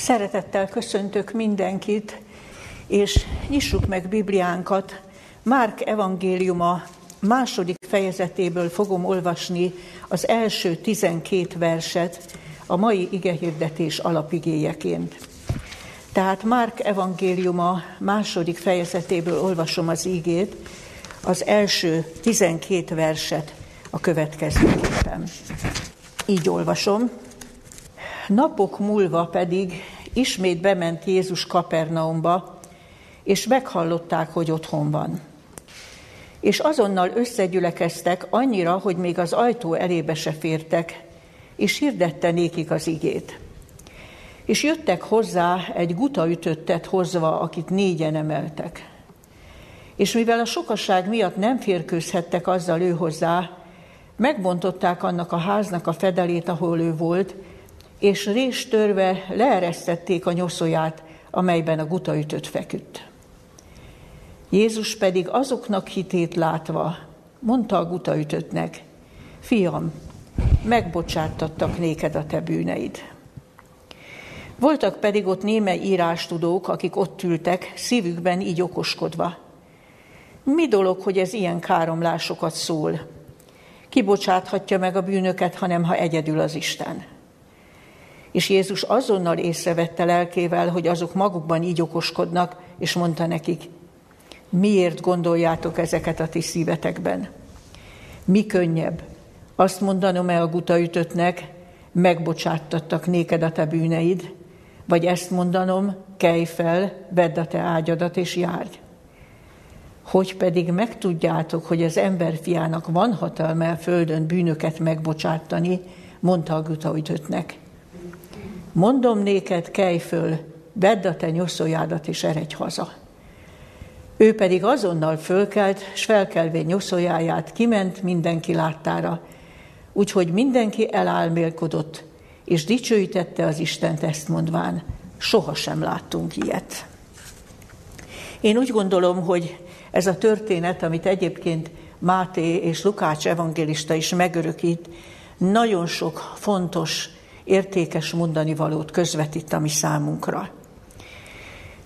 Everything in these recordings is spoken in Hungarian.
Szeretettel köszöntök mindenkit, és nyissuk meg Bibliánkat. Márk evangéliuma második fejezetéből fogom olvasni az első tizenkét verset a mai igehirdetés alapigéjeként. Tehát Márk evangéliuma második fejezetéből olvasom az ígét, az első tizenkét verset a következőképpen. Így olvasom. Napok múlva pedig ismét bement Jézus Kapernaumba, és meghallották, hogy otthon van. És azonnal összegyülekeztek annyira, hogy még az ajtó elébe se fértek, és hirdette nékik az igét. És jöttek hozzá egy gutaütöttet hozva, akit négyen emeltek. És mivel a sokaság miatt nem férkőzhettek azzal ő hozzá, megbontották annak a háznak a fedelét, ahol ő volt, és réstörve leeresztették a nyoszóját, amelyben a gutaütött feküdt. Jézus pedig azoknak hitét látva, mondta a gutaütöttnek, fiam, megbocsáttattak néked a te bűneid. Voltak pedig ott néme írástudók, akik ott ültek, szívükben így okoskodva. Mi dolog, hogy ez ilyen káromlásokat szól? Kibocsáthatja meg a bűnöket, hanem ha egyedül az Isten. És Jézus azonnal észrevette lelkével, hogy azok magukban így okoskodnak, és mondta nekik, miért gondoljátok ezeket a ti szívetekben? Mi könnyebb? Azt mondanom-e a gutaütöttnek, megbocsáttattak néked a te bűneid, vagy ezt mondanom, kelj fel, vedd a te ágyadat és járj. Hogy pedig megtudjátok, hogy az emberfiának van hatalma a földön bűnöket megbocsátani, mondta a gutaütöttnek. Mondom néked, kelj föl, vedd a te nyoszójádat és eredj haza. Ő pedig azonnal fölkelt, s felkelvén nyoszójáját kiment mindenki láttára, úgyhogy mindenki elálmélkodott, és dicsőítette az Istent ezt mondván, sohasem láttunk ilyet. Én úgy gondolom, hogy ez a történet, amit egyébként Máté és Lukács evangélista is megörökít, nagyon sok fontos, értékes mondani valót közvetít a mi számunkra.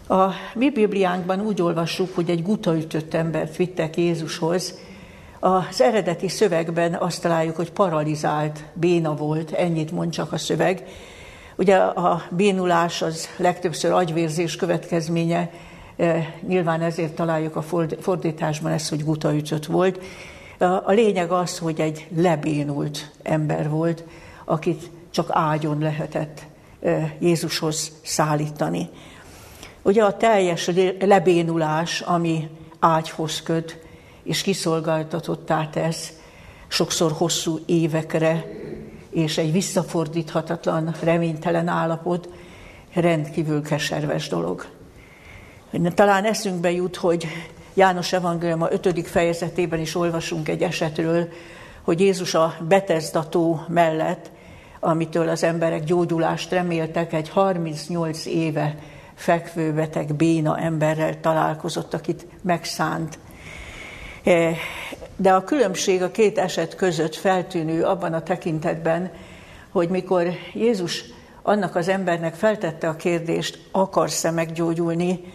A mi Bibliánkban úgy olvassuk, hogy egy gutaütött embert vittek Jézushoz, az eredeti szövegben azt találjuk, hogy paralizált, béna volt, ennyit mond csak a szöveg. Ugye a bénulás az legtöbbször agyvérzés következménye, e, nyilván ezért találjuk a fordításban ezt, hogy gutaütött volt. A lényeg az, hogy egy lebénult ember volt, akit csak ágyon lehetett Jézushoz szállítani. Ugye a teljes lebénulás, ami ágyhoz köt, és kiszolgáltatottá tesz, sokszor hosszú évekre, és egy visszafordíthatatlan, reménytelen állapot, rendkívül keserves dolog. Talán eszünkbe jut, hogy János Evangélium a 5. fejezetében is olvasunk egy esetről, hogy Jézus a betezdató mellett, amitől az emberek gyógyulást reméltek, egy 38 éve fekvő beteg béna emberrel találkozott, akit megszánt. Eh, de a különbség a két eset között feltűnő abban a tekintetben, hogy mikor Jézus annak az embernek feltette a kérdést, akarsz-e meggyógyulni,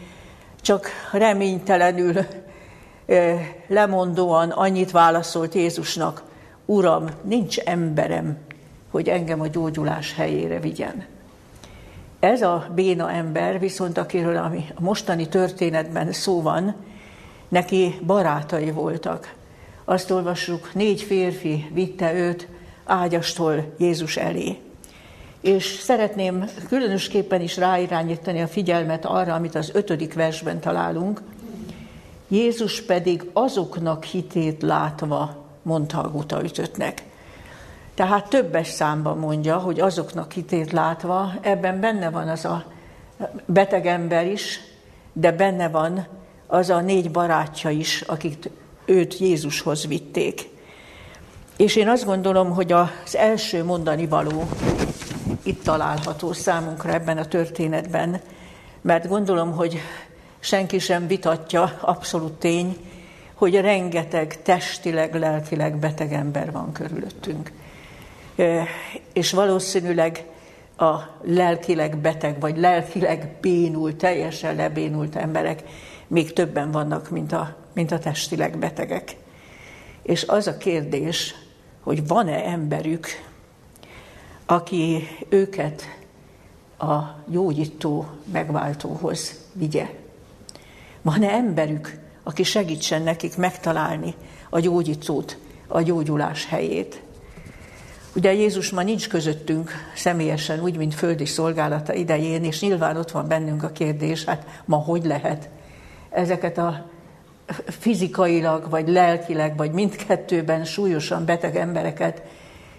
csak reménytelenül, eh, lemondóan annyit válaszolt Jézusnak, Uram, nincs emberem, hogy engem a gyógyulás helyére vigyen. Ez a béna ember, viszont akiről a mostani történetben szó van, Neki barátai voltak. Azt olvassuk, négy férfi vitte őt ágyastól Jézus elé. És szeretném különösképpen is ráirányítani a figyelmet arra, amit az ötödik versben találunk. Jézus pedig azoknak hitét látva mondta a gutaütöttnek. Tehát többes számban mondja, hogy azoknak hitét látva, ebben benne van az a beteg ember is, de benne van az a négy barátja is, akik őt Jézushoz vitték. És én azt gondolom, hogy az első mondani való itt található számunkra ebben a történetben, mert gondolom, hogy senki sem vitatja, abszolút tény, hogy rengeteg testileg, lelkileg beteg ember van körülöttünk. És valószínűleg a lelkileg beteg, vagy lelkileg bénult, teljesen lebénult emberek még többen vannak, mint a, mint a testileg betegek. És az a kérdés, hogy van-e emberük, aki őket a gyógyító megváltóhoz vigye. Van-e emberük, aki segítsen nekik megtalálni a gyógyítót, a gyógyulás helyét? Ugye Jézus ma nincs közöttünk személyesen, úgy, mint földi szolgálata idején, és nyilván ott van bennünk a kérdés, hát ma hogy lehet ezeket a fizikailag, vagy lelkileg, vagy mindkettőben súlyosan beteg embereket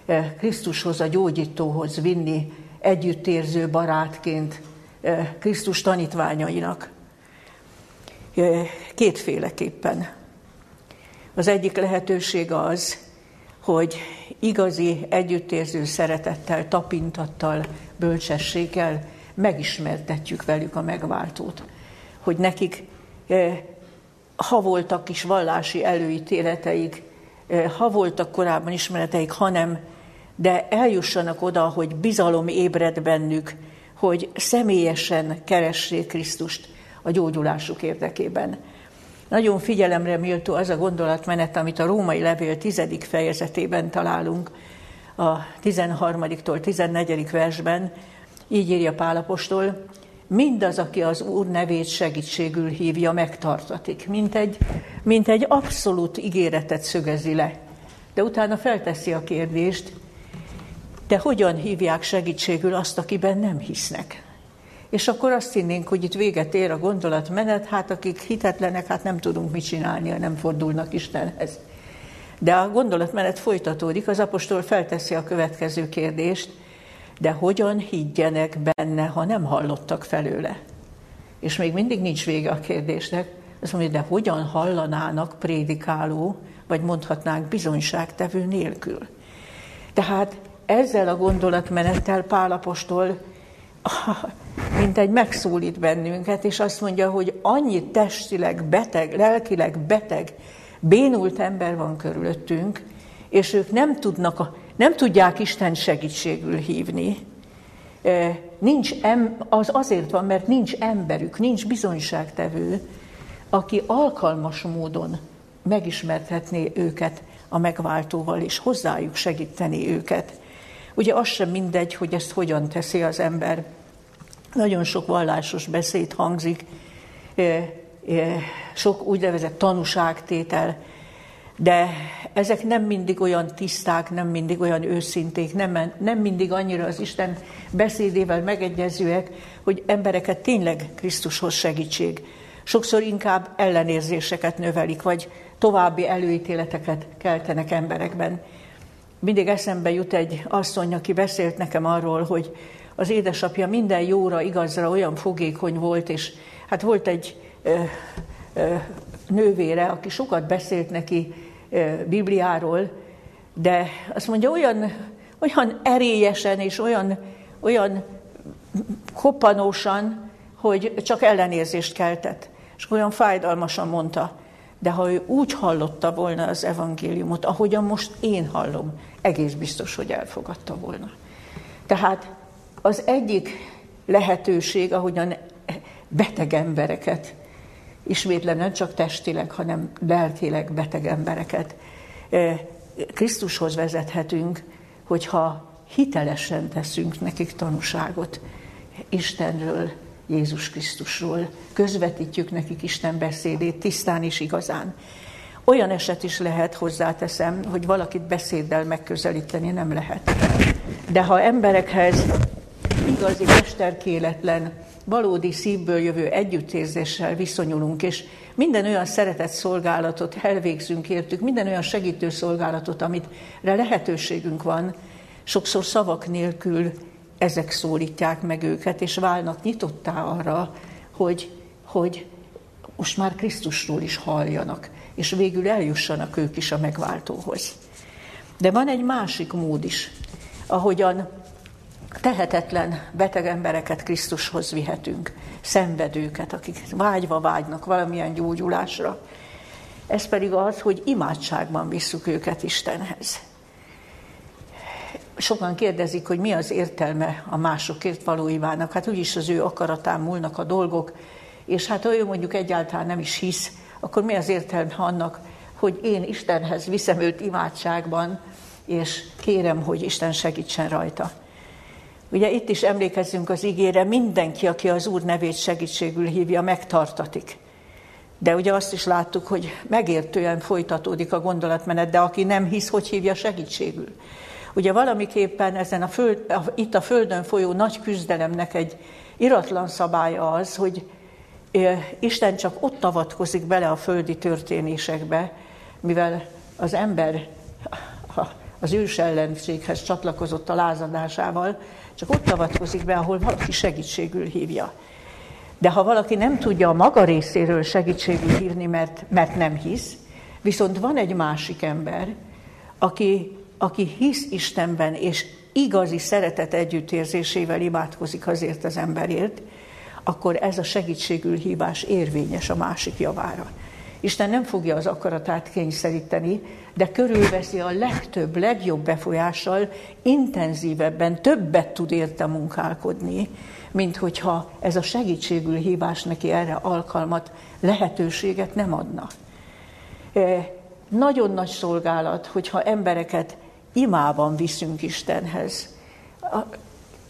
eh, Krisztushoz, a gyógyítóhoz vinni, együttérző barátként eh, Krisztus tanítványainak. Eh, kétféleképpen. Az egyik lehetőség az, hogy igazi együttérző szeretettel, tapintattal, bölcsességgel megismertetjük velük a megváltót. Hogy nekik, eh, ha voltak kis vallási előítéleteik, eh, ha voltak korábban ismereteik, hanem, de eljussanak oda, hogy bizalom ébred bennük, hogy személyesen keressék Krisztust a gyógyulásuk érdekében. Nagyon figyelemre méltó az a gondolatmenet, amit a római levél tizedik fejezetében találunk, a 13-tól 14. versben, így írja Pálapostól, mindaz, aki az Úr nevét segítségül hívja, megtartatik, mint egy, mint egy abszolút ígéretet szögezi le. De utána felteszi a kérdést, de hogyan hívják segítségül azt, akiben nem hisznek? És akkor azt hinnénk, hogy itt véget ér a gondolatmenet, hát akik hitetlenek, hát nem tudunk mit csinálni, ha nem fordulnak Istenhez. De a gondolatmenet folytatódik, az apostol felteszi a következő kérdést, de hogyan higgyenek benne, ha nem hallottak felőle? És még mindig nincs vége a kérdésnek. Azt mondja, de hogyan hallanának prédikáló, vagy mondhatnánk bizonyságtevő nélkül? Tehát ezzel a gondolatmenettel Pálapostól mint egy megszólít bennünket, és azt mondja, hogy annyi testileg beteg, lelkileg beteg, bénult ember van körülöttünk, és ők nem, tudnak, nem tudják Isten segítségül hívni. E, nincs em, az azért van, mert nincs emberük, nincs bizonyságtevő, aki alkalmas módon megismerhetné őket a megváltóval, és hozzájuk segíteni őket. Ugye az sem mindegy, hogy ezt hogyan teszi az ember. Nagyon sok vallásos beszéd hangzik, sok úgynevezett tanúságtétel, de ezek nem mindig olyan tiszták, nem mindig olyan őszinték, nem, nem mindig annyira az Isten beszédével megegyezőek, hogy embereket tényleg Krisztushoz segítség. Sokszor inkább ellenérzéseket növelik, vagy további előítéleteket keltenek emberekben. Mindig eszembe jut egy asszony, aki beszélt nekem arról, hogy az édesapja minden jóra, igazra olyan fogékony volt, és hát volt egy ö, ö, nővére, aki sokat beszélt neki ö, Bibliáról, de azt mondja, olyan, olyan erélyesen és olyan, olyan koppanósan, hogy csak ellenérzést keltett. És olyan fájdalmasan mondta, de ha ő úgy hallotta volna az evangéliumot, ahogyan most én hallom, egész biztos, hogy elfogadta volna. Tehát az egyik lehetőség, ahogyan beteg embereket, ismétlem nem csak testileg, hanem lelkileg beteg embereket eh, Krisztushoz vezethetünk, hogyha hitelesen teszünk nekik tanúságot Istenről, Jézus Krisztusról, közvetítjük nekik Isten beszédét tisztán és igazán. Olyan eset is lehet, hozzáteszem, hogy valakit beszéddel megközelíteni nem lehet. De ha emberekhez igazi mesterkéletlen, valódi szívből jövő együttérzéssel viszonyulunk, és minden olyan szeretett szolgálatot elvégzünk értük, minden olyan segítő szolgálatot, amit lehetőségünk van, sokszor szavak nélkül ezek szólítják meg őket, és válnak nyitottá arra, hogy, hogy most már Krisztusról is halljanak, és végül eljussanak ők is a megváltóhoz. De van egy másik mód is, ahogyan tehetetlen beteg embereket Krisztushoz vihetünk, szenvedőket, akik vágyva vágynak valamilyen gyógyulásra. Ez pedig az, hogy imádságban visszük őket Istenhez. sokan kérdezik, hogy mi az értelme a másokért való imának. Hát úgyis az ő akaratán múlnak a dolgok, és hát ha ő mondjuk egyáltalán nem is hisz, akkor mi az értelme annak, hogy én Istenhez viszem őt imádságban, és kérem, hogy Isten segítsen rajta. Ugye itt is emlékezzünk az ígére, mindenki, aki az Úr nevét segítségül hívja, megtartatik. De ugye azt is láttuk, hogy megértően folytatódik a gondolatmenet, de aki nem hisz, hogy hívja segítségül. Ugye valamiképpen ezen a föld, itt a Földön folyó nagy küzdelemnek egy iratlan szabálya az, hogy Isten csak ott avatkozik bele a földi történésekbe, mivel az ember az ős ellenséghez csatlakozott a lázadásával, csak ott avatkozik be, ahol valaki segítségül hívja. De ha valaki nem tudja a maga részéről segítségül hívni, mert, mert nem hisz, viszont van egy másik ember, aki, aki hisz Istenben, és igazi szeretet együttérzésével imádkozik azért az emberért, akkor ez a segítségül hívás érvényes a másik javára. Isten nem fogja az akaratát kényszeríteni, de körülveszi a legtöbb, legjobb befolyással, intenzívebben, többet tud érte munkálkodni, mint hogyha ez a segítségül hívás neki erre alkalmat, lehetőséget nem adna. E, nagyon nagy szolgálat, hogyha embereket imában viszünk Istenhez.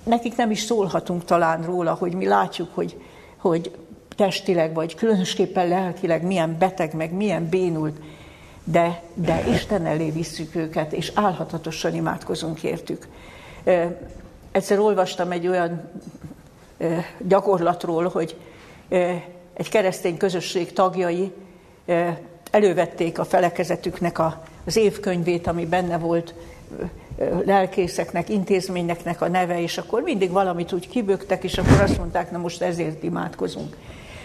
Nekik nem is szólhatunk talán róla, hogy mi látjuk, hogy, hogy testileg, vagy különösképpen lelkileg milyen beteg, meg milyen bénult, de, de Isten elé visszük őket, és álhatatosan imádkozunk értük. Egyszer olvastam egy olyan gyakorlatról, hogy egy keresztény közösség tagjai elővették a felekezetüknek az évkönyvét, ami benne volt lelkészeknek, intézményeknek a neve, és akkor mindig valamit úgy kibögtek, és akkor azt mondták, na most ezért imádkozunk.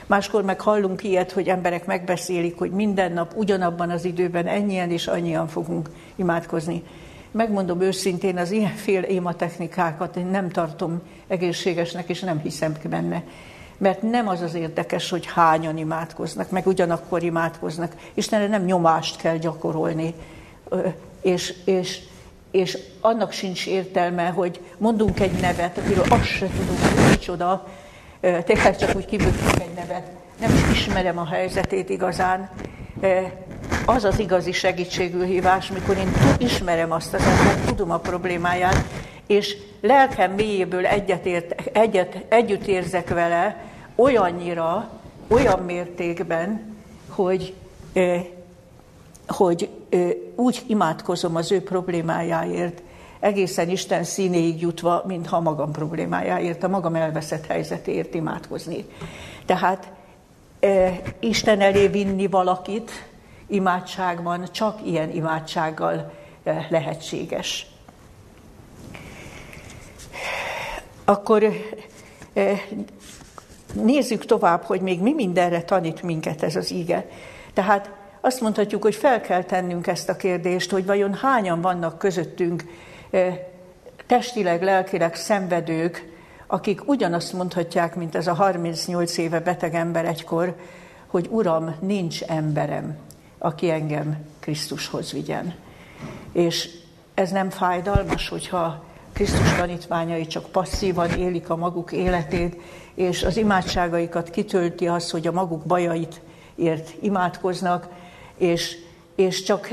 Máskor meg hallunk ilyet, hogy emberek megbeszélik, hogy minden nap ugyanabban az időben ennyien és annyian fogunk imádkozni. Megmondom őszintén, az ilyenféle éma technikákat én nem tartom egészségesnek, és nem hiszem benne. Mert nem az az érdekes, hogy hányan imádkoznak, meg ugyanakkor imádkoznak. Istenre nem nyomást kell gyakorolni. És, és, és annak sincs értelme, hogy mondunk egy nevet, akiről azt se tudunk, hogy micsoda, tényleg csak úgy kibökünk egy nevet, nem is ismerem a helyzetét igazán. Az az igazi segítségül hívás, mikor én ismerem azt az embert, tudom a problémáját, és lelkem mélyéből egyet, egyet, együtt érzek vele olyannyira, olyan mértékben, hogy, hogy úgy imádkozom az ő problémájáért, egészen Isten színéig jutva, mintha magam problémájáért, a magam elveszett helyzetéért imádkozni. Tehát e, Isten elé vinni valakit imádságban csak ilyen imádsággal e, lehetséges. Akkor e, nézzük tovább, hogy még mi mindenre tanít minket ez az íge. Tehát azt mondhatjuk, hogy fel kell tennünk ezt a kérdést, hogy vajon hányan vannak közöttünk testileg, lelkileg szenvedők, akik ugyanazt mondhatják, mint ez a 38 éve beteg ember egykor, hogy Uram, nincs emberem, aki engem Krisztushoz vigyen. És ez nem fájdalmas, hogyha Krisztus tanítványai csak passzívan élik a maguk életét, és az imádságaikat kitölti az, hogy a maguk bajait ért imádkoznak, és, és csak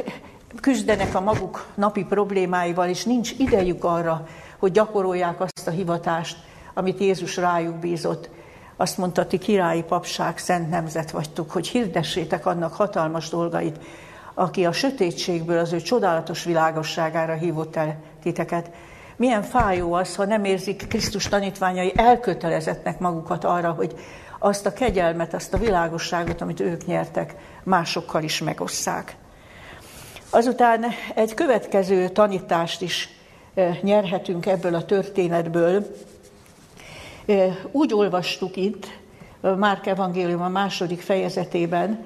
küzdenek a maguk napi problémáival, és nincs idejük arra, hogy gyakorolják azt a hivatást, amit Jézus rájuk bízott. Azt mondta, ti királyi papság, szent nemzet vagytok, hogy hirdessétek annak hatalmas dolgait, aki a sötétségből az ő csodálatos világosságára hívott el titeket. Milyen fájó az, ha nem érzik Krisztus tanítványai elkötelezettnek magukat arra, hogy azt a kegyelmet, azt a világosságot, amit ők nyertek, másokkal is megosszák. Azután egy következő tanítást is eh, nyerhetünk ebből a történetből. Eh, úgy olvastuk itt, Márk evangélium a második fejezetében,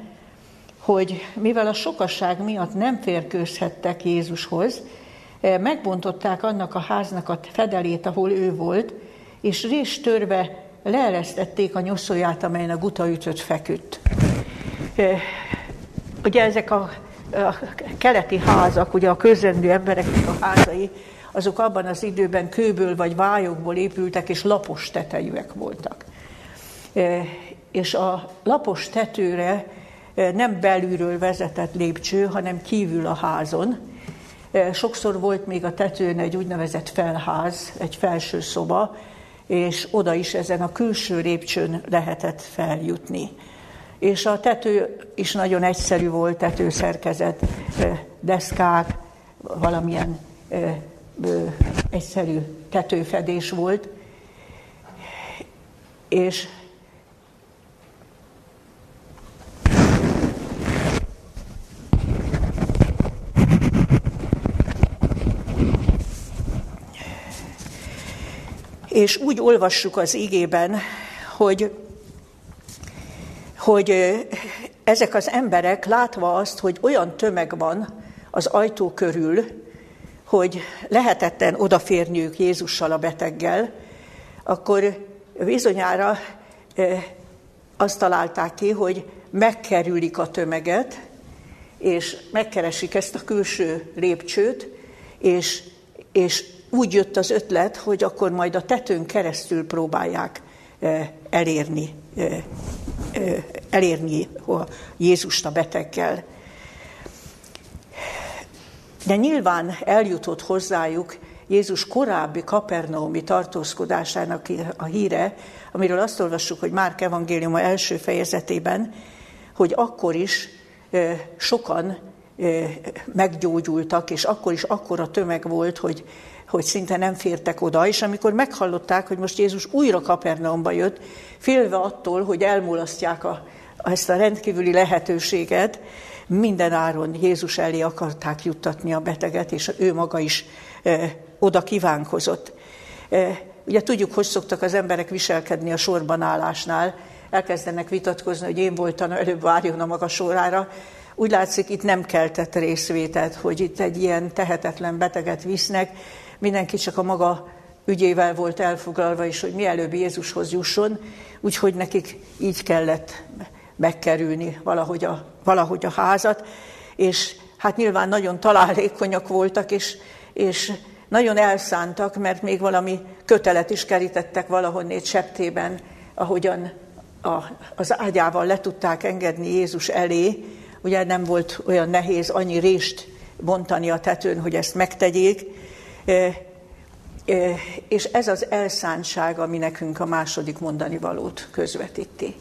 hogy mivel a sokaság miatt nem férkőzhettek Jézushoz, eh, megbontották annak a háznak a fedelét, ahol ő volt, és rést törve leeresztették a nyoszóját, amelyen a guta ütött feküdt. Ugye ezek a a keleti házak, ugye a közrendű embereknek a házai, azok abban az időben kőből vagy vályokból épültek, és lapos tetejűek voltak. És a lapos tetőre nem belülről vezetett lépcső, hanem kívül a házon. Sokszor volt még a tetőn egy úgynevezett felház, egy felső szoba, és oda is ezen a külső lépcsőn lehetett feljutni. És a tető is nagyon egyszerű volt, tetőszerkezet, deszkák, valamilyen egyszerű tetőfedés volt, és és úgy olvassuk az igében, hogy, hogy ezek az emberek látva azt, hogy olyan tömeg van az ajtó körül, hogy lehetetten odaférniük Jézussal a beteggel, akkor bizonyára azt találták ki, hogy megkerülik a tömeget, és megkeresik ezt a külső lépcsőt, és, és úgy jött az ötlet, hogy akkor majd a tetőn keresztül próbálják elérni, elérni Jézust a beteggel. De nyilván eljutott hozzájuk Jézus korábbi kapernaumi tartózkodásának a híre, amiről azt olvassuk, hogy Márk evangéliuma első fejezetében, hogy akkor is sokan meggyógyultak, és akkor is akkora tömeg volt, hogy, hogy szinte nem fértek oda, és amikor meghallották, hogy most Jézus újra Kapernaumba jött, félve attól, hogy elmulasztják a, ezt a rendkívüli lehetőséget, minden áron Jézus elé akarták juttatni a beteget, és ő maga is e, oda kívánkozott. E, ugye tudjuk, hogy szoktak az emberek viselkedni a sorban állásnál, elkezdenek vitatkozni, hogy én voltam, előbb várjon a maga sorára. Úgy látszik, itt nem keltett részvételt, hogy itt egy ilyen tehetetlen beteget visznek, mindenki csak a maga ügyével volt elfoglalva, és hogy mielőbb Jézushoz jusson, úgyhogy nekik így kellett megkerülni valahogy a, valahogy a házat, és hát nyilván nagyon találékonyak voltak, és, és nagyon elszántak, mert még valami kötelet is kerítettek valahonnét septében, ahogyan a, az ágyával le tudták engedni Jézus elé. Ugye nem volt olyan nehéz annyi rést bontani a tetőn, hogy ezt megtegyék. És ez az elszántság, ami nekünk a második mondani valót közvetíti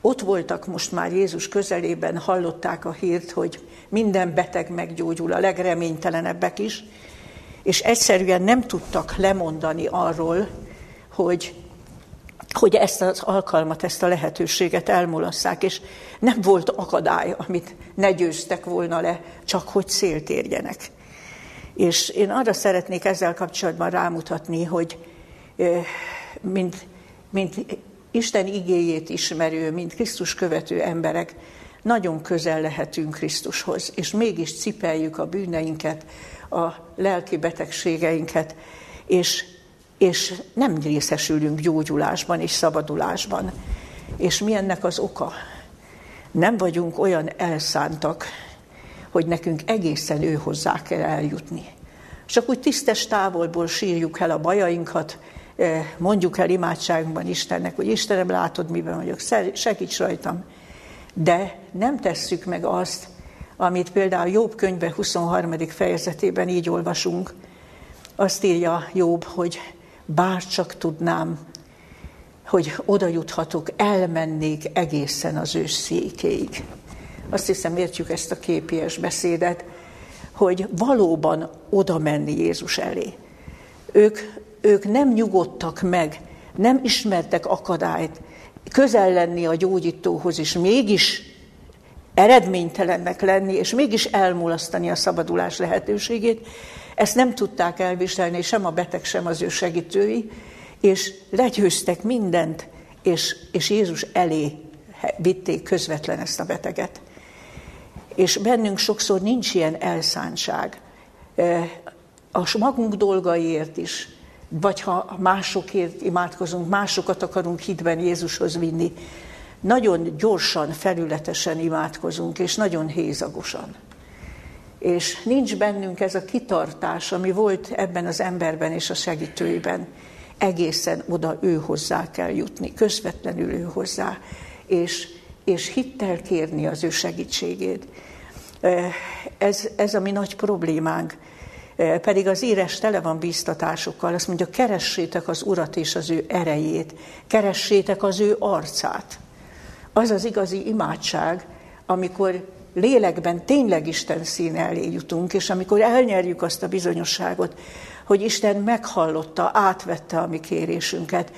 ott voltak most már Jézus közelében, hallották a hírt, hogy minden beteg meggyógyul, a legreménytelenebbek is, és egyszerűen nem tudtak lemondani arról, hogy, hogy ezt az alkalmat, ezt a lehetőséget elmulasszák, és nem volt akadály, amit ne győztek volna le, csak hogy célt érjenek. És én arra szeretnék ezzel kapcsolatban rámutatni, hogy mint, mint Isten igéjét ismerő, mint Krisztus követő emberek, nagyon közel lehetünk Krisztushoz, és mégis cipeljük a bűneinket, a lelki betegségeinket, és, és nem részesülünk gyógyulásban és szabadulásban. És mi ennek az oka? Nem vagyunk olyan elszántak, hogy nekünk egészen ő hozzá kell eljutni. Csak úgy tisztes távolból sírjuk el a bajainkat, mondjuk el imádságunkban Istennek, hogy Istenem, látod, miben vagyok, segíts rajtam. De nem tesszük meg azt, amit például Jobb könyve 23. fejezetében így olvasunk. Azt írja Jobb, hogy bár csak tudnám, hogy oda juthatok, elmennék egészen az ő székéig. Azt hiszem, értjük ezt a képies beszédet, hogy valóban oda menni Jézus elé. Ők ők nem nyugodtak meg, nem ismertek akadályt, közel lenni a gyógyítóhoz, és mégis eredménytelennek lenni, és mégis elmulasztani a szabadulás lehetőségét, ezt nem tudták elviselni, sem a beteg, sem az ő segítői, és legyőztek mindent, és, és Jézus elé vitték közvetlen ezt a beteget. És bennünk sokszor nincs ilyen elszántság. A magunk dolgaiért is, vagy ha másokért imádkozunk, másokat akarunk hitben Jézushoz vinni, nagyon gyorsan, felületesen imádkozunk, és nagyon hézagosan. és nincs bennünk ez a kitartás, ami volt ebben az emberben és a segítőiben, egészen oda ő hozzá kell jutni, közvetlenül ő hozzá, és, és hittel kérni az ő segítségét. Ez, ez a mi nagy problémánk. Pedig az írás tele van bíztatásokkal, azt mondja, keressétek az Urat és az ő erejét, keressétek az ő arcát. Az az igazi imádság, amikor lélekben tényleg Isten színe elé jutunk, és amikor elnyerjük azt a bizonyosságot, hogy Isten meghallotta, átvette a mi kérésünket,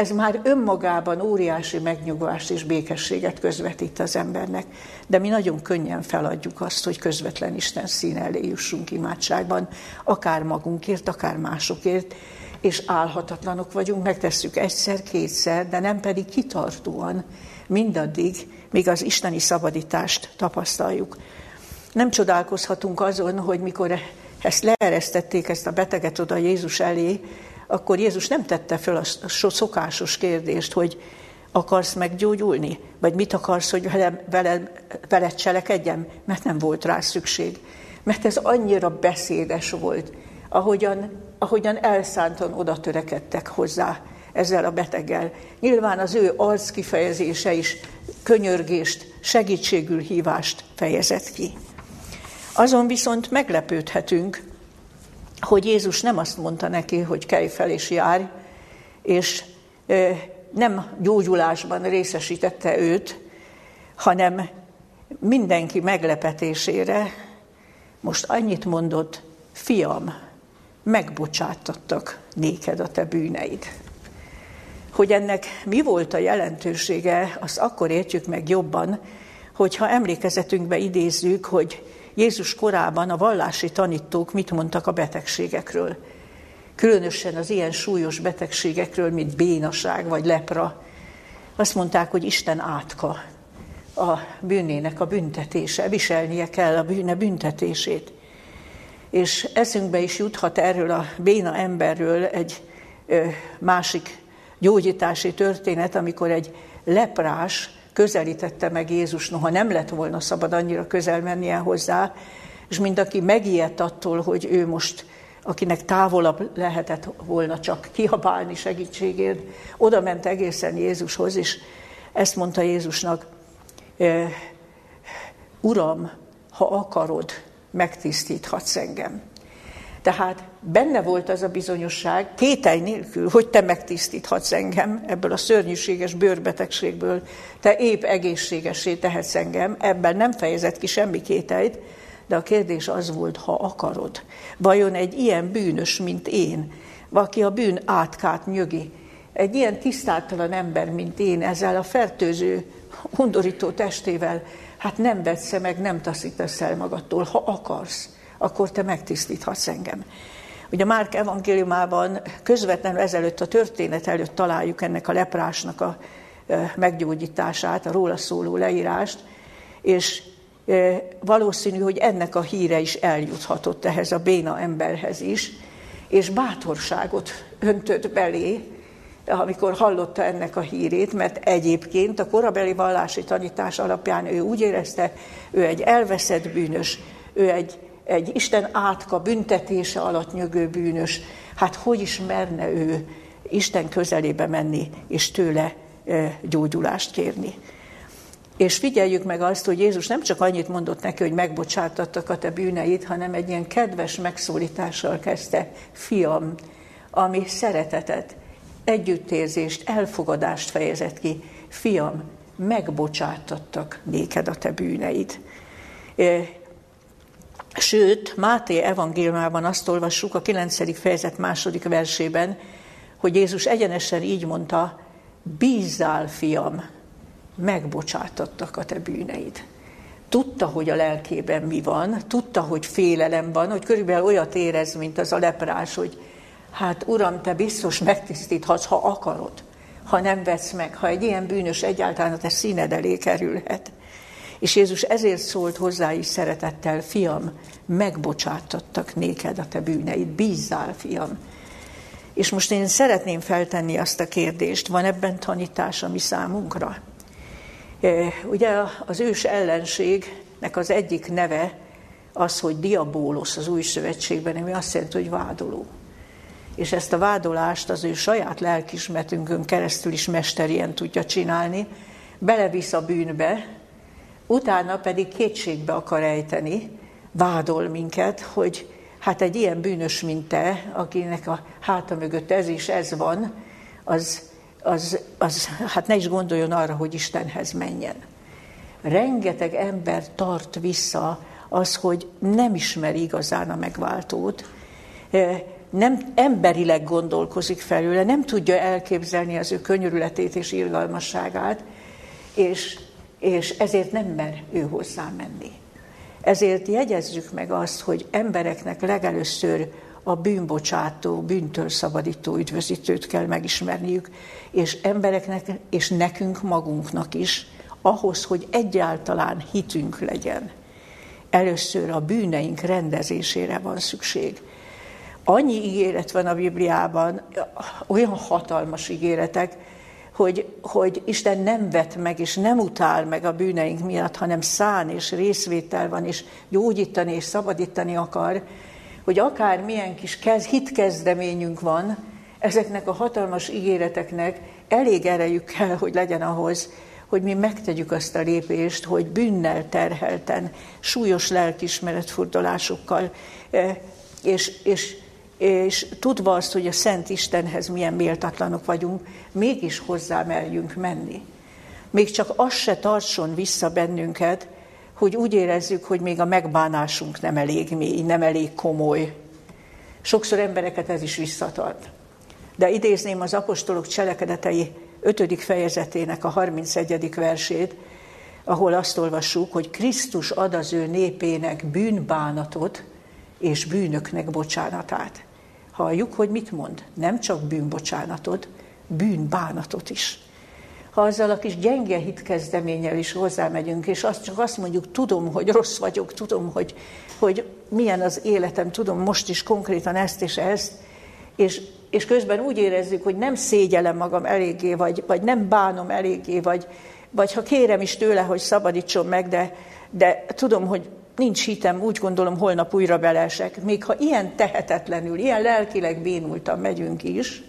ez már önmagában óriási megnyugvást és békességet közvetít az embernek. De mi nagyon könnyen feladjuk azt, hogy közvetlen Isten szín elé jussunk imádságban, akár magunkért, akár másokért, és álhatatlanok vagyunk, megtesszük egyszer, kétszer, de nem pedig kitartóan, mindaddig, míg az isteni szabadítást tapasztaljuk. Nem csodálkozhatunk azon, hogy mikor ezt leeresztették, ezt a beteget oda Jézus elé, akkor Jézus nem tette föl a szokásos kérdést, hogy akarsz meggyógyulni? Vagy mit akarsz, hogy vele, vele, veled cselekedjem? Mert nem volt rá szükség. Mert ez annyira beszédes volt, ahogyan, ahogyan elszántan oda törekedtek hozzá ezzel a beteggel. Nyilván az ő arc kifejezése is könyörgést, segítségül hívást fejezett ki. Azon viszont meglepődhetünk, hogy Jézus nem azt mondta neki, hogy kelj fel és járj, és nem gyógyulásban részesítette őt, hanem mindenki meglepetésére most annyit mondott, fiam, megbocsátattak néked a te bűneid. Hogy ennek mi volt a jelentősége, azt akkor értjük meg jobban, hogyha emlékezetünkbe idézzük, hogy Jézus korában a vallási tanítók mit mondtak a betegségekről. Különösen az ilyen súlyos betegségekről, mint bénaság vagy lepra. Azt mondták, hogy Isten átka a bűnének a büntetése, viselnie kell a bűne büntetését. És eszünkbe is juthat erről a béna emberről egy másik gyógyítási történet, amikor egy leprás közelítette meg Jézus, noha nem lett volna szabad annyira közel mennie hozzá, és mint aki megijedt attól, hogy ő most, akinek távolabb lehetett volna csak kiabálni segítségért, oda ment egészen Jézushoz, és ezt mondta Jézusnak, Uram, ha akarod, megtisztíthatsz engem. Tehát benne volt az a bizonyosság, kételj nélkül, hogy te megtisztíthatsz engem ebből a szörnyűséges bőrbetegségből, te épp egészségesé tehetsz engem, ebben nem fejezett ki semmi kételyt, de a kérdés az volt, ha akarod. Vajon egy ilyen bűnös, mint én, valaki a bűn átkát nyögi, egy ilyen tisztátalan ember, mint én, ezzel a fertőző, undorító testével, hát nem vetsz meg, nem taszítasz el magadtól, ha akarsz akkor te megtisztíthatsz engem. Ugye Márk evangéliumában közvetlenül ezelőtt a történet előtt találjuk ennek a leprásnak a meggyógyítását, a róla szóló leírást, és valószínű, hogy ennek a híre is eljuthatott ehhez a béna emberhez is, és bátorságot öntött belé, amikor hallotta ennek a hírét, mert egyébként a korabeli vallási tanítás alapján ő úgy érezte, ő egy elveszett bűnös, ő egy egy Isten átka büntetése alatt nyögő bűnös, hát hogy is merne ő Isten közelébe menni, és tőle gyógyulást kérni. És figyeljük meg azt, hogy Jézus nem csak annyit mondott neki, hogy megbocsátattak a te bűneit, hanem egy ilyen kedves megszólítással kezdte, fiam, ami szeretetet, együttérzést, elfogadást fejezett ki. Fiam, megbocsátattak néked a te bűneid. Sőt, Máté evangéliumában azt olvassuk a 9. fejezet második versében, hogy Jézus egyenesen így mondta, bízzál, fiam, megbocsátattak a te bűneid. Tudta, hogy a lelkében mi van, tudta, hogy félelem van, hogy körülbelül olyat érez, mint az a leprás, hogy hát Uram, te biztos megtisztíthatsz, ha akarod, ha nem vesz meg, ha egy ilyen bűnös egyáltalán a te színed elé kerülhet. És Jézus ezért szólt hozzá is szeretettel, fiam, megbocsátattak néked a te bűneid, bízzál, fiam. És most én szeretném feltenni azt a kérdést, van ebben tanítás a mi számunkra? Ugye az ős ellenségnek az egyik neve az, hogy diabólosz az új szövetségben, ami azt jelenti, hogy vádoló. És ezt a vádolást az ő saját lelkismertünkön keresztül is mesterien tudja csinálni, belevisz a bűnbe, utána pedig kétségbe akar ejteni, vádol minket, hogy hát egy ilyen bűnös, mint te, akinek a háta mögött ez is ez van, az, az, az hát ne is gondoljon arra, hogy Istenhez menjen. Rengeteg ember tart vissza az, hogy nem ismeri igazán a megváltót, nem emberileg gondolkozik felőle, nem tudja elképzelni az ő könyörületét és irgalmasságát, és, és ezért nem mer ő hozzá menni. Ezért jegyezzük meg azt, hogy embereknek legelőször a bűnbocsátó, bűntől szabadító üdvözítőt kell megismerniük, és embereknek és nekünk magunknak is, ahhoz, hogy egyáltalán hitünk legyen. Először a bűneink rendezésére van szükség. Annyi ígéret van a Bibliában, olyan hatalmas ígéretek, hogy, hogy Isten nem vet meg, és nem utál meg a bűneink miatt, hanem szán és részvétel van, és gyógyítani és szabadítani akar, hogy akár milyen kis kez, hitkezdeményünk van, ezeknek a hatalmas ígéreteknek elég erejük kell, hogy legyen ahhoz, hogy mi megtegyük azt a lépést, hogy bűnnel terhelten, súlyos lelkismeretfurdalásokkal, eh, és, és és tudva azt, hogy a Szent Istenhez milyen méltatlanok vagyunk, mégis hozzá merjünk menni. Még csak az se tartson vissza bennünket, hogy úgy érezzük, hogy még a megbánásunk nem elég mély, nem elég komoly. Sokszor embereket ez is visszatart. De idézném az apostolok cselekedetei 5. fejezetének a 31. versét, ahol azt olvassuk, hogy Krisztus ad az ő népének bűnbánatot és bűnöknek bocsánatát halljuk, hogy mit mond. Nem csak bűnbocsánatot, bűnbánatot is. Ha azzal a kis gyenge hitkezdeménnyel is hozzámegyünk, és azt csak azt mondjuk, tudom, hogy rossz vagyok, tudom, hogy, hogy milyen az életem, tudom most is konkrétan ezt és ezt, és, és közben úgy érezzük, hogy nem szégyelem magam eléggé, vagy, vagy nem bánom eléggé, vagy, vagy ha kérem is tőle, hogy szabadítson meg, de, de tudom, hogy nincs hitem, úgy gondolom, holnap újra belesek. Még ha ilyen tehetetlenül, ilyen lelkileg bénultan megyünk is,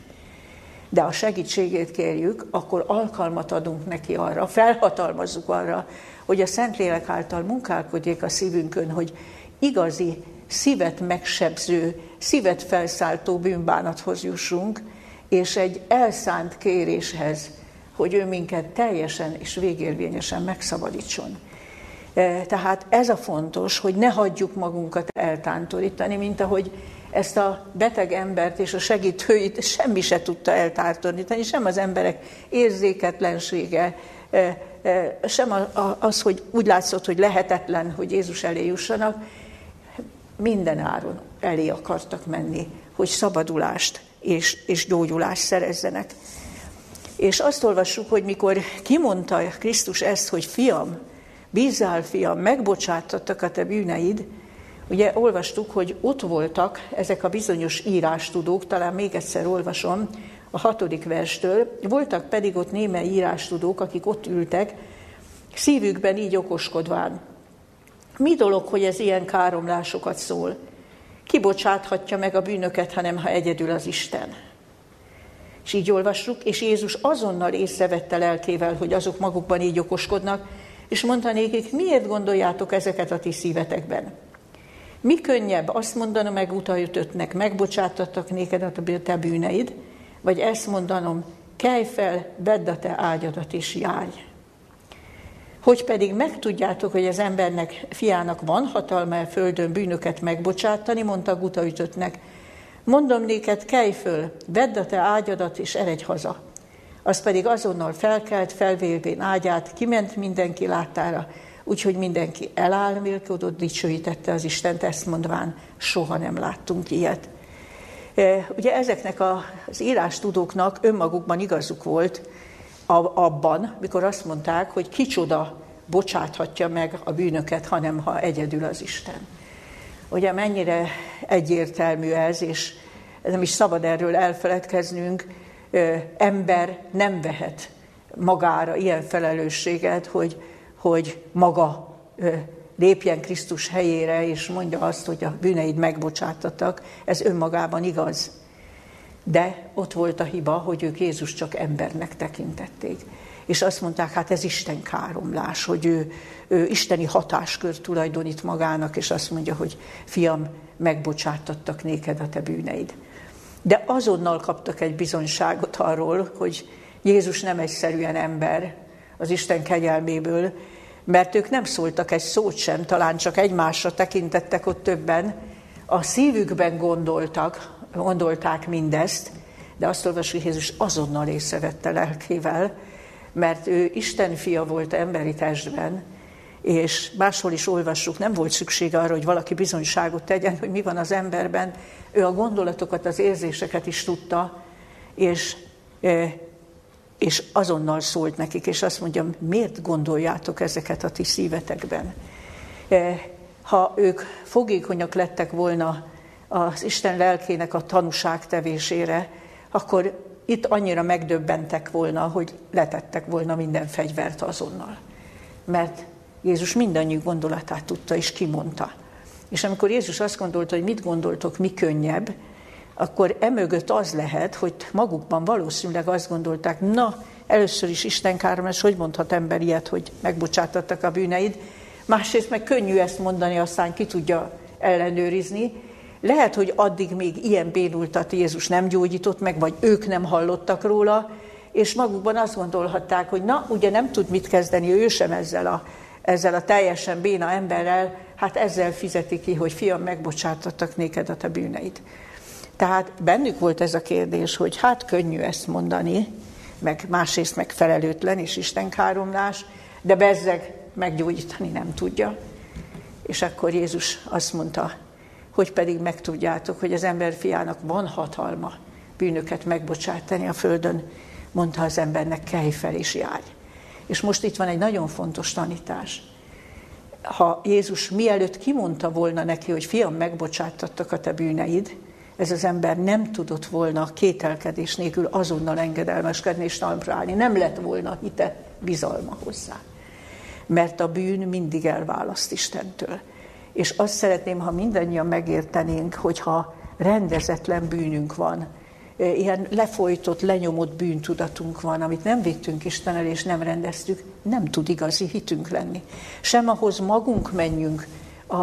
de a segítségét kérjük, akkor alkalmat adunk neki arra, felhatalmazzuk arra, hogy a Szentlélek által munkálkodjék a szívünkön, hogy igazi, szívet megsebző, szívet felszálltó bűnbánathoz jussunk, és egy elszánt kéréshez, hogy ő minket teljesen és végérvényesen megszabadítson. E, tehát ez a fontos, hogy ne hagyjuk magunkat eltántorítani, mint ahogy ezt a beteg embert és a segítőit semmi se tudta eltántorítani, sem az emberek érzéketlensége, e, e, sem az, hogy úgy látszott, hogy lehetetlen, hogy Jézus elé jussanak, minden áron elé akartak menni, hogy szabadulást és, és gyógyulást szerezzenek. És azt olvassuk, hogy mikor kimondta Krisztus ezt, hogy fiam, bízzál, fiam, megbocsátattak a te bűneid, ugye olvastuk, hogy ott voltak ezek a bizonyos írástudók, talán még egyszer olvasom a hatodik verstől, voltak pedig ott némely írástudók, akik ott ültek, szívükben így okoskodván. Mi dolog, hogy ez ilyen káromlásokat szól? Kibocsáthatja meg a bűnöket, hanem ha egyedül az Isten. És így olvassuk, és Jézus azonnal észrevette lelkével, hogy azok magukban így okoskodnak, és mondta nékik, miért gondoljátok ezeket a ti szívetekben? Mi könnyebb azt mondanom meg utajutöttnek, megbocsátattak néked a te bűneid, vagy ezt mondanom, kelj fel, vedd a te ágyadat és járj. Hogy pedig megtudjátok, hogy az embernek, fiának van hatalma a földön bűnöket megbocsátani, mondta utaütöttnek, mondom néked, kelj föl, vedd a te ágyadat és eredj haza az pedig azonnal felkelt, felvélvén ágyát, kiment mindenki láttára, úgyhogy mindenki elálmélkodott, dicsőítette az Istent, ezt mondván, soha nem láttunk ilyet. E, ugye ezeknek az írástudóknak önmagukban igazuk volt abban, mikor azt mondták, hogy kicsoda bocsáthatja meg a bűnöket, hanem ha egyedül az Isten. Ugye mennyire egyértelmű ez, és nem is szabad erről elfeledkeznünk, ember nem vehet magára ilyen felelősséget, hogy, hogy maga lépjen Krisztus helyére, és mondja azt, hogy a bűneid megbocsátatak, ez önmagában igaz. De ott volt a hiba, hogy ők Jézus csak embernek tekintették. És azt mondták, hát ez Isten káromlás, hogy ő, ő isteni hatáskör tulajdonít magának, és azt mondja, hogy fiam, megbocsátattak néked a te bűneid. De azonnal kaptak egy bizonyságot arról, hogy Jézus nem egyszerűen ember az Isten kegyelméből, mert ők nem szóltak egy szót sem, talán csak egymásra tekintettek ott többen, a szívükben gondoltak, gondolták mindezt, de azt olvasjuk, hogy Jézus azonnal észrevette lelkével, mert ő Isten fia volt emberi testben, és máshol is olvassuk, nem volt szüksége arra, hogy valaki bizonyságot tegyen, hogy mi van az emberben. Ő a gondolatokat, az érzéseket is tudta, és, és azonnal szólt nekik, és azt mondja, miért gondoljátok ezeket a ti szívetekben? Ha ők fogékonyak lettek volna az Isten lelkének a tanúság tevésére, akkor itt annyira megdöbbentek volna, hogy letettek volna minden fegyvert azonnal. Mert Jézus mindannyi gondolatát tudta és kimondta. És amikor Jézus azt gondolta, hogy mit gondoltok, mi könnyebb, akkor emögött az lehet, hogy magukban valószínűleg azt gondolták, na, először is Isten káromlás, hogy mondhat ember ilyet, hogy megbocsátattak a bűneid, másrészt meg könnyű ezt mondani, aztán ki tudja ellenőrizni. Lehet, hogy addig még ilyen bénultat Jézus nem gyógyított meg, vagy ők nem hallottak róla, és magukban azt gondolhatták, hogy na, ugye nem tud mit kezdeni ő sem ezzel a ezzel a teljesen béna emberrel, hát ezzel fizeti ki, hogy fiam, megbocsátottak néked a te bűneid. Tehát bennük volt ez a kérdés, hogy hát könnyű ezt mondani, meg másrészt meg felelőtlen és istenkáromlás, de bezzeg meggyógyítani nem tudja. És akkor Jézus azt mondta, hogy pedig megtudjátok, hogy az ember fiának van hatalma bűnöket megbocsátani a földön, mondta az embernek, kelj fel és járj. És most itt van egy nagyon fontos tanítás. Ha Jézus mielőtt kimondta volna neki, hogy fiam, megbocsátattak a te bűneid, ez az ember nem tudott volna kételkedés nélkül azonnal engedelmeskedni és talpra állni. Nem lett volna hite, bizalma hozzá. Mert a bűn mindig elválaszt Istentől. És azt szeretném, ha mindannyian megértenénk, hogyha rendezetlen bűnünk van, ilyen lefolytott, lenyomott bűntudatunk van, amit nem vittünk Isten el, és nem rendeztük, nem tud igazi hitünk lenni. Sem ahhoz magunk menjünk a,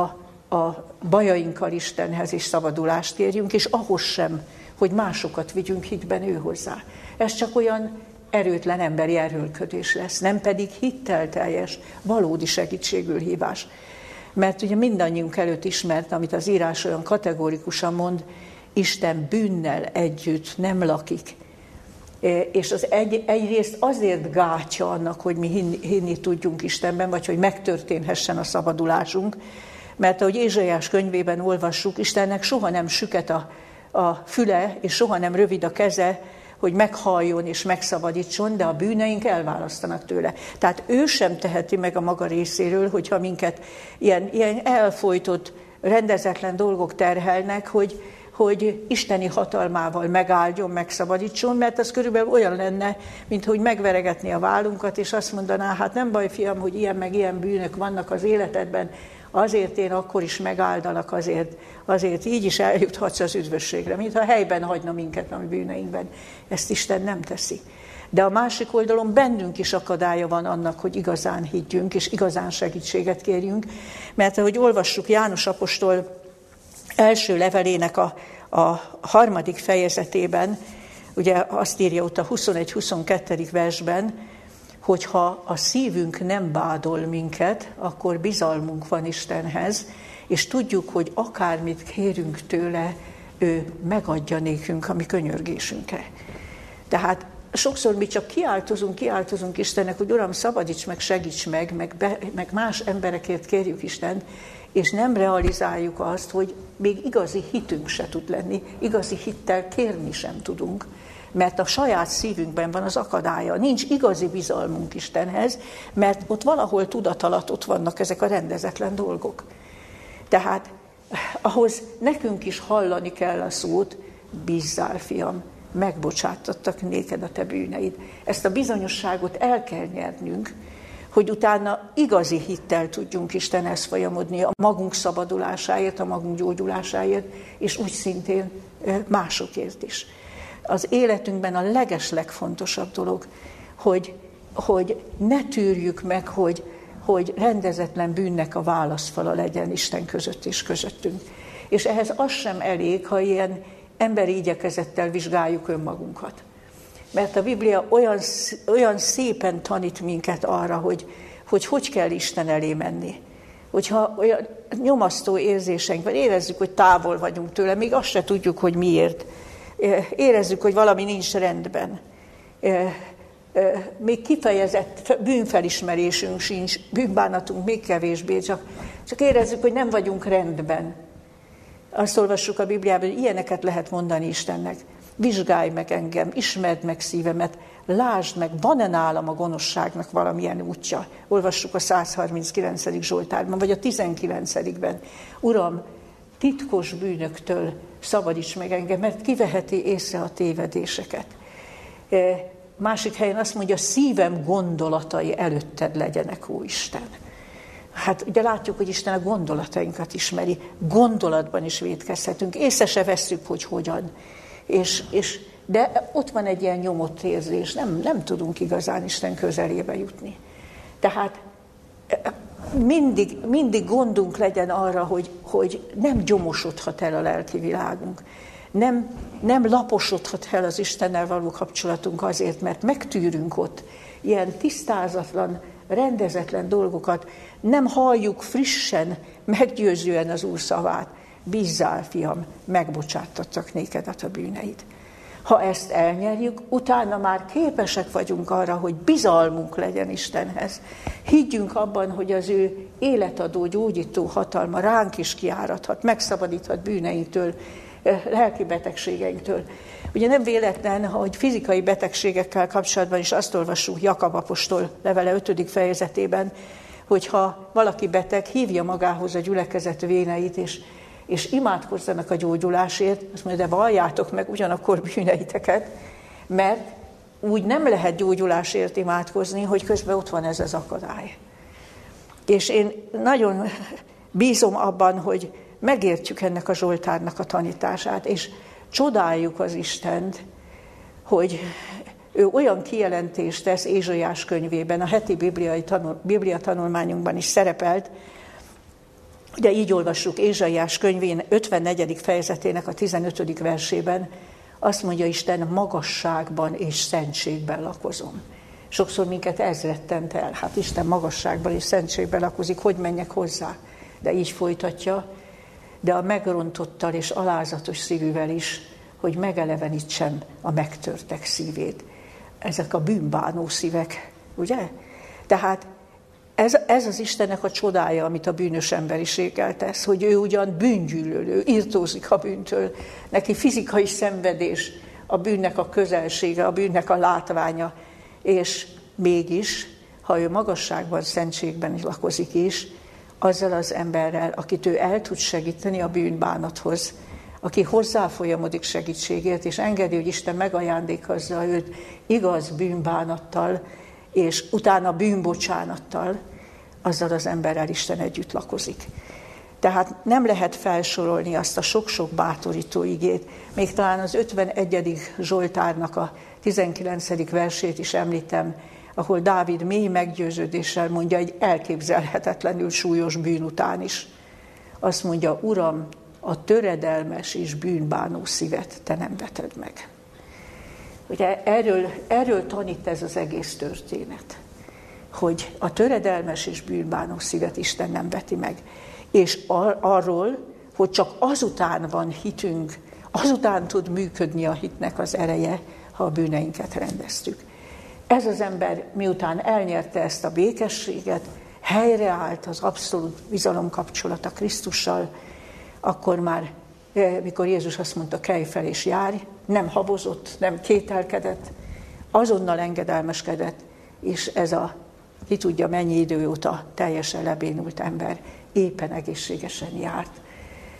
a bajainkkal Istenhez, és szabadulást kérjünk, és ahhoz sem, hogy másokat vigyünk hitben ő hozzá. Ez csak olyan erőtlen emberi erőlködés lesz, nem pedig hittelteljes, valódi segítségül hívás. Mert ugye mindannyiunk előtt ismert, amit az írás olyan kategórikusan mond, Isten bűnnel együtt nem lakik. E, és az egy, egyrészt azért gátja annak, hogy mi hinni, hinni tudjunk Istenben, vagy hogy megtörténhessen a szabadulásunk, mert ahogy Ézsaiás könyvében olvassuk, Istennek soha nem süket a, a füle, és soha nem rövid a keze, hogy meghalljon és megszabadítson, de a bűneink elválasztanak tőle. Tehát ő sem teheti meg a maga részéről, hogyha minket ilyen, ilyen elfolytott, rendezetlen dolgok terhelnek, hogy, hogy isteni hatalmával megáldjon, megszabadítson, mert az körülbelül olyan lenne, mint hogy megveregetni a vállunkat, és azt mondaná, hát nem baj, fiam, hogy ilyen meg ilyen bűnök vannak az életedben, azért én akkor is megáldalak, azért, azért így is eljuthatsz az üdvösségre, mintha helyben hagyna minket a bűneinkben. Ezt Isten nem teszi. De a másik oldalon bennünk is akadálya van annak, hogy igazán higgyünk, és igazán segítséget kérjünk, mert ahogy olvassuk János apostol első levelének a, a harmadik fejezetében, ugye azt írja ott a 21-22. versben, hogy ha a szívünk nem bádol minket, akkor bizalmunk van Istenhez, és tudjuk, hogy akármit kérünk tőle, ő megadja nékünk a mi könyörgésünkre. Tehát sokszor mi csak kiáltozunk, kiáltozunk Istennek, hogy Uram, szabadíts meg, segíts meg, meg, be, meg más emberekért kérjük Istent, és nem realizáljuk azt, hogy még igazi hitünk se tud lenni, igazi hittel kérni sem tudunk, mert a saját szívünkben van az akadálya. Nincs igazi bizalmunk Istenhez, mert ott valahol tudatalatt ott vannak ezek a rendezetlen dolgok. Tehát ahhoz nekünk is hallani kell a szót, bízzál, fiam, megbocsáttattak néked a te bűneid. Ezt a bizonyosságot el kell nyernünk, hogy utána igazi hittel tudjunk Istenhez folyamodni a magunk szabadulásáért, a magunk gyógyulásáért, és úgy szintén másokért is. Az életünkben a leges legfontosabb dolog, hogy, hogy ne tűrjük meg, hogy, hogy rendezetlen bűnnek a válaszfala legyen Isten között és közöttünk. És ehhez az sem elég, ha ilyen emberi igyekezettel vizsgáljuk önmagunkat. Mert a Biblia olyan, olyan szépen tanít minket arra, hogy, hogy hogy kell Isten elé menni. Hogyha olyan nyomasztó érzéseink van, érezzük, hogy távol vagyunk tőle, még azt se tudjuk, hogy miért. Érezzük, hogy valami nincs rendben. Még kifejezett bűnfelismerésünk sincs, bűnbánatunk még kevésbé, csak, csak érezzük, hogy nem vagyunk rendben. Azt olvassuk a Bibliában, hogy ilyeneket lehet mondani Istennek. Vizsgálj meg engem, ismerd meg szívemet, lásd meg, van-e nálam a gonoszságnak valamilyen útja. Olvassuk a 139. Zsoltárban, vagy a 19-ben. Uram, titkos bűnöktől szabadíts meg engem, mert kiveheti észre a tévedéseket. E, másik helyen azt mondja, szívem gondolatai előtted legyenek, ó Isten. Hát ugye látjuk, hogy Isten a gondolatainkat ismeri, gondolatban is védkezhetünk, észre se vesszük, hogy hogyan. És, és, de ott van egy ilyen nyomott érzés, nem, nem tudunk igazán Isten közelébe jutni. Tehát mindig, mindig gondunk legyen arra, hogy, hogy nem gyomosodhat el a lelki világunk. Nem, nem laposodhat el az Istennel való kapcsolatunk azért, mert megtűrünk ott ilyen tisztázatlan, rendezetlen dolgokat, nem halljuk frissen, meggyőzően az Úr szavát. Bízzál, fiam, megbocsáttattak néked a bűneid. Ha ezt elnyerjük, utána már képesek vagyunk arra, hogy bizalmunk legyen Istenhez. Higgyünk abban, hogy az ő életadó, gyógyító hatalma ránk is kiárathat, megszabadíthat bűneinktől, eh, lelki betegségeinktől. Ugye nem véletlen, hogy fizikai betegségekkel kapcsolatban is azt olvassuk Jakab apostol levele 5. fejezetében, hogyha valaki beteg, hívja magához a gyülekezet véneit, és és imádkozzanak a gyógyulásért, azt mondja, de valljátok meg ugyanakkor bűneiteket, mert úgy nem lehet gyógyulásért imádkozni, hogy közben ott van ez az akadály. És én nagyon bízom abban, hogy megértjük ennek a Zsoltárnak a tanítását, és csodáljuk az Istent, hogy ő olyan kijelentést tesz Ézsaiás könyvében, a heti bibliai tanul, biblia tanulmányunkban is szerepelt, Ugye így olvassuk Ézsaiás könyvén 54. fejezetének a 15. versében, azt mondja Isten, magasságban és szentségben lakozom. Sokszor minket ez rettent el. Hát Isten magasságban és szentségben lakozik, hogy menjek hozzá? De így folytatja, de a megrontottal és alázatos szívűvel is, hogy megelevenítsem a megtörtek szívét. Ezek a bűnbánó szívek, ugye? Tehát ez, ez az Istennek a csodája, amit a bűnös emberiséggel tesz, hogy ő ugyan bűngyűlölő, írtózik a bűntől, neki fizikai szenvedés, a bűnnek a közelsége, a bűnnek a látványa, és mégis, ha ő magasságban, szentségben lakozik is, azzal az emberrel, akit ő el tud segíteni a bűnbánathoz, aki hozzáfolyamodik segítségért, és engedi, hogy Isten megajándékozza őt igaz bűnbánattal, és utána bűnbocsánattal, azzal az emberrel Isten együtt lakozik. Tehát nem lehet felsorolni azt a sok-sok bátorító igét. Még talán az 51. Zsoltárnak a 19. versét is említem, ahol Dávid mély meggyőződéssel mondja egy elképzelhetetlenül súlyos bűn után is. Azt mondja, Uram, a töredelmes és bűnbánó szívet te nem veted meg. Ugye erről, erről tanít ez az egész történet, hogy a töredelmes és bűnbánó szívet Isten nem veti meg. És ar- arról, hogy csak azután van hitünk, azután tud működni a hitnek az ereje, ha a bűneinket rendeztük. Ez az ember, miután elnyerte ezt a békességet, helyreállt az abszolút bizalom kapcsolata Krisztussal, akkor már, eh, mikor Jézus azt mondta, kelj fel és járj, nem habozott, nem kételkedett, azonnal engedelmeskedett, és ez a ki tudja mennyi idő óta teljesen lebénult ember éppen egészségesen járt.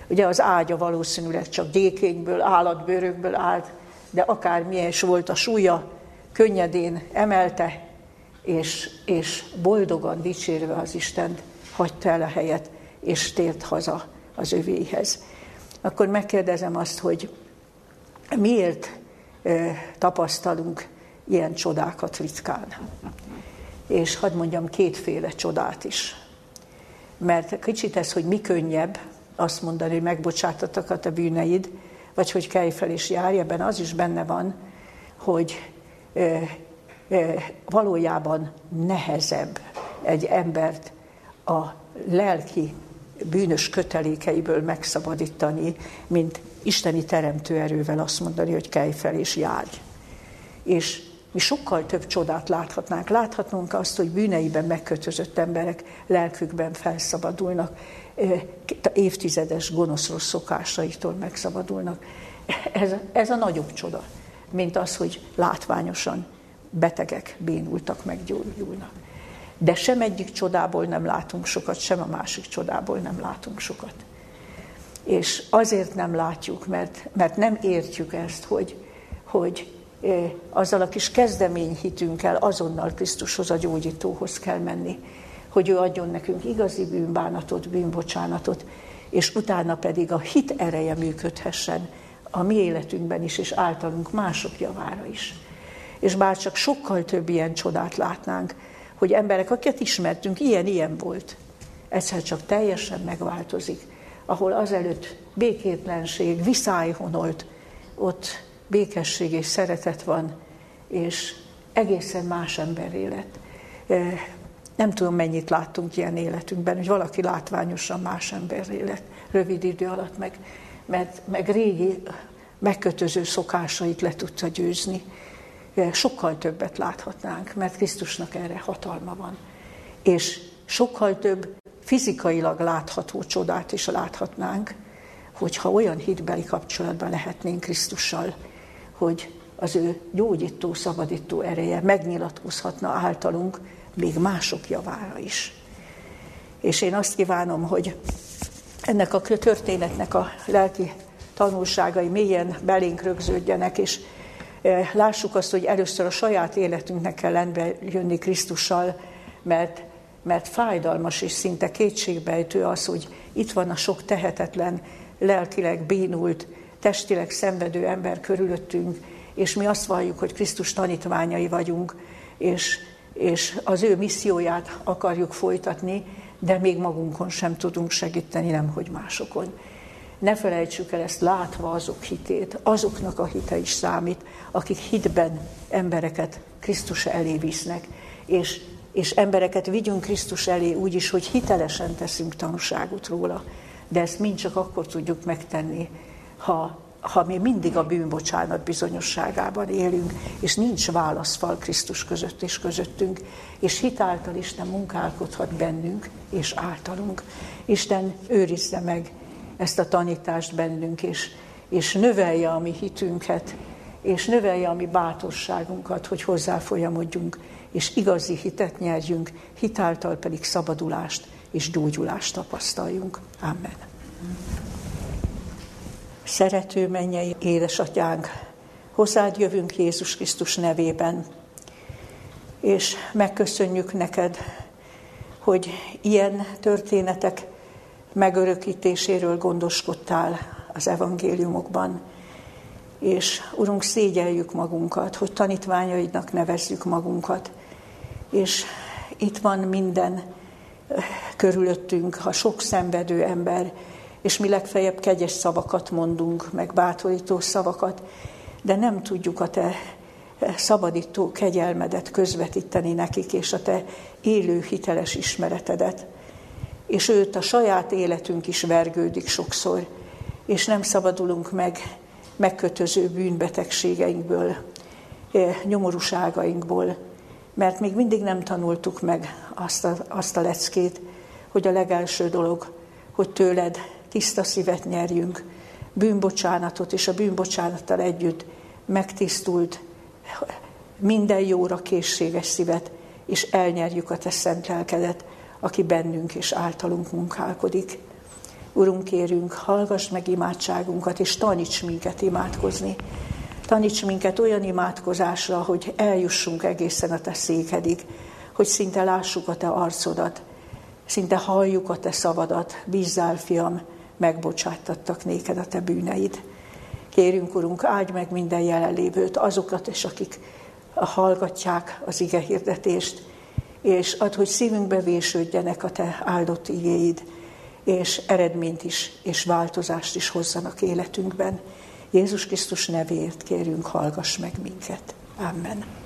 Ugye az ágya valószínűleg csak gyékényből, állatbőrökből állt, de akár milyen is volt a súlya, könnyedén emelte, és, és boldogan dicsérve az Isten hagyta el a helyet, és tért haza az övéhez. Akkor megkérdezem azt, hogy miért tapasztalunk ilyen csodákat ritkán. És hadd mondjam kétféle csodát is. Mert kicsit ez, hogy mi könnyebb azt mondani, hogy megbocsátatokat a bűneid, vagy hogy kelj fel és járj, ebben az is benne van, hogy e, e, valójában nehezebb egy embert a lelki bűnös kötelékeiből megszabadítani, mint isteni teremtő erővel azt mondani, hogy kelj fel és járj. És mi sokkal több csodát láthatnánk. Láthatnunk azt, hogy bűneiben megkötözött emberek lelkükben felszabadulnak, évtizedes gonosz rossz szokásaitól megszabadulnak. Ez, ez a nagyobb csoda, mint az, hogy látványosan betegek bénultak, meggyógyulnak. De sem egyik csodából nem látunk sokat, sem a másik csodából nem látunk sokat. És azért nem látjuk, mert, mert nem értjük ezt, hogy, hogy azzal a kis kezdeményhitünkkel azonnal Krisztushoz, a gyógyítóhoz kell menni, hogy ő adjon nekünk igazi bűnbánatot, bűnbocsánatot, és utána pedig a hit ereje működhessen a mi életünkben is, és általunk mások javára is. És bár csak sokkal több ilyen csodát látnánk, hogy emberek, akiket ismertünk, ilyen-ilyen volt, egyszer csak teljesen megváltozik, ahol azelőtt békétlenség, viszályhonolt, ott békesség és szeretet van, és egészen más ember élet. Nem tudom, mennyit láttunk ilyen életünkben, hogy valaki látványosan más ember élet rövid idő alatt, meg, mert, meg régi megkötöző szokásait le tudta győzni. Sokkal többet láthatnánk, mert Krisztusnak erre hatalma van. És sokkal több fizikailag látható csodát is láthatnánk, hogyha olyan hitbeli kapcsolatban lehetnénk Krisztussal, hogy az ő gyógyító, szabadító ereje megnyilatkozhatna általunk még mások javára is. És én azt kívánom, hogy ennek a történetnek a lelki tanulságai mélyen belénk rögződjenek, és lássuk azt, hogy először a saját életünknek kell rendbe jönni Krisztussal, mert, mert fájdalmas és szinte kétségbejtő az, hogy itt van a sok tehetetlen, lelkileg bénult, testileg szenvedő ember körülöttünk, és mi azt valljuk, hogy Krisztus tanítványai vagyunk, és, és az ő misszióját akarjuk folytatni, de még magunkon sem tudunk segíteni, nem hogy másokon. Ne felejtsük el ezt látva azok hitét, azoknak a hite is számít, akik hitben embereket Krisztus elé visznek, és, és embereket vigyünk Krisztus elé úgy is, hogy hitelesen teszünk tanúságot róla. De ezt mind csak akkor tudjuk megtenni, ha, ha mi mindig a bűnbocsánat bizonyosságában élünk, és nincs válaszfal Krisztus között és közöttünk, és hitáltal Isten munkálkodhat bennünk és általunk. Isten őrizze meg ezt a tanítást bennünk, és, és növelje a mi hitünket, és növelje a mi bátorságunkat, hogy hozzáfolyamodjunk, és igazi hitet nyerjünk, hitáltal pedig szabadulást és gyógyulást tapasztaljunk. Amen. Szerető mennyei édesatyánk, hozzád jövünk Jézus Krisztus nevében, és megköszönjük neked, hogy ilyen történetek megörökítéséről gondoskodtál az evangéliumokban, és Urunk, szégyeljük magunkat, hogy tanítványaidnak nevezzük magunkat, és itt van minden körülöttünk, a sok szenvedő ember, és mi legfeljebb kegyes szavakat mondunk, meg bátorító szavakat, de nem tudjuk a te szabadító kegyelmedet közvetíteni nekik, és a te élő, hiteles ismeretedet. És őt a saját életünk is vergődik sokszor, és nem szabadulunk meg megkötöző bűnbetegségeinkből, eh, nyomorúságainkból, mert még mindig nem tanultuk meg azt a, azt a leckét, hogy a legelső dolog, hogy tőled tiszta szívet nyerjünk, bűnbocsánatot, és a bűnbocsánattal együtt megtisztult, minden jóra készséges szívet, és elnyerjük a te szent lelkedet, aki bennünk és általunk munkálkodik. Urunk, kérünk, hallgass meg imádságunkat, és taníts minket imádkozni. Taníts minket olyan imádkozásra, hogy eljussunk egészen a te székedig, hogy szinte lássuk a Te arcodat, szinte halljuk a Te szavadat, bízzál, fiam, megbocsátattak néked a Te bűneid. Kérünk, Urunk, áldj meg minden jelenlévőt, azokat is, akik hallgatják az ige hirdetést, és add, hogy szívünkbe vésődjenek a Te áldott igéid, és eredményt is, és változást is hozzanak életünkben. Jézus Krisztus nevéért kérünk, hallgass meg minket. Amen.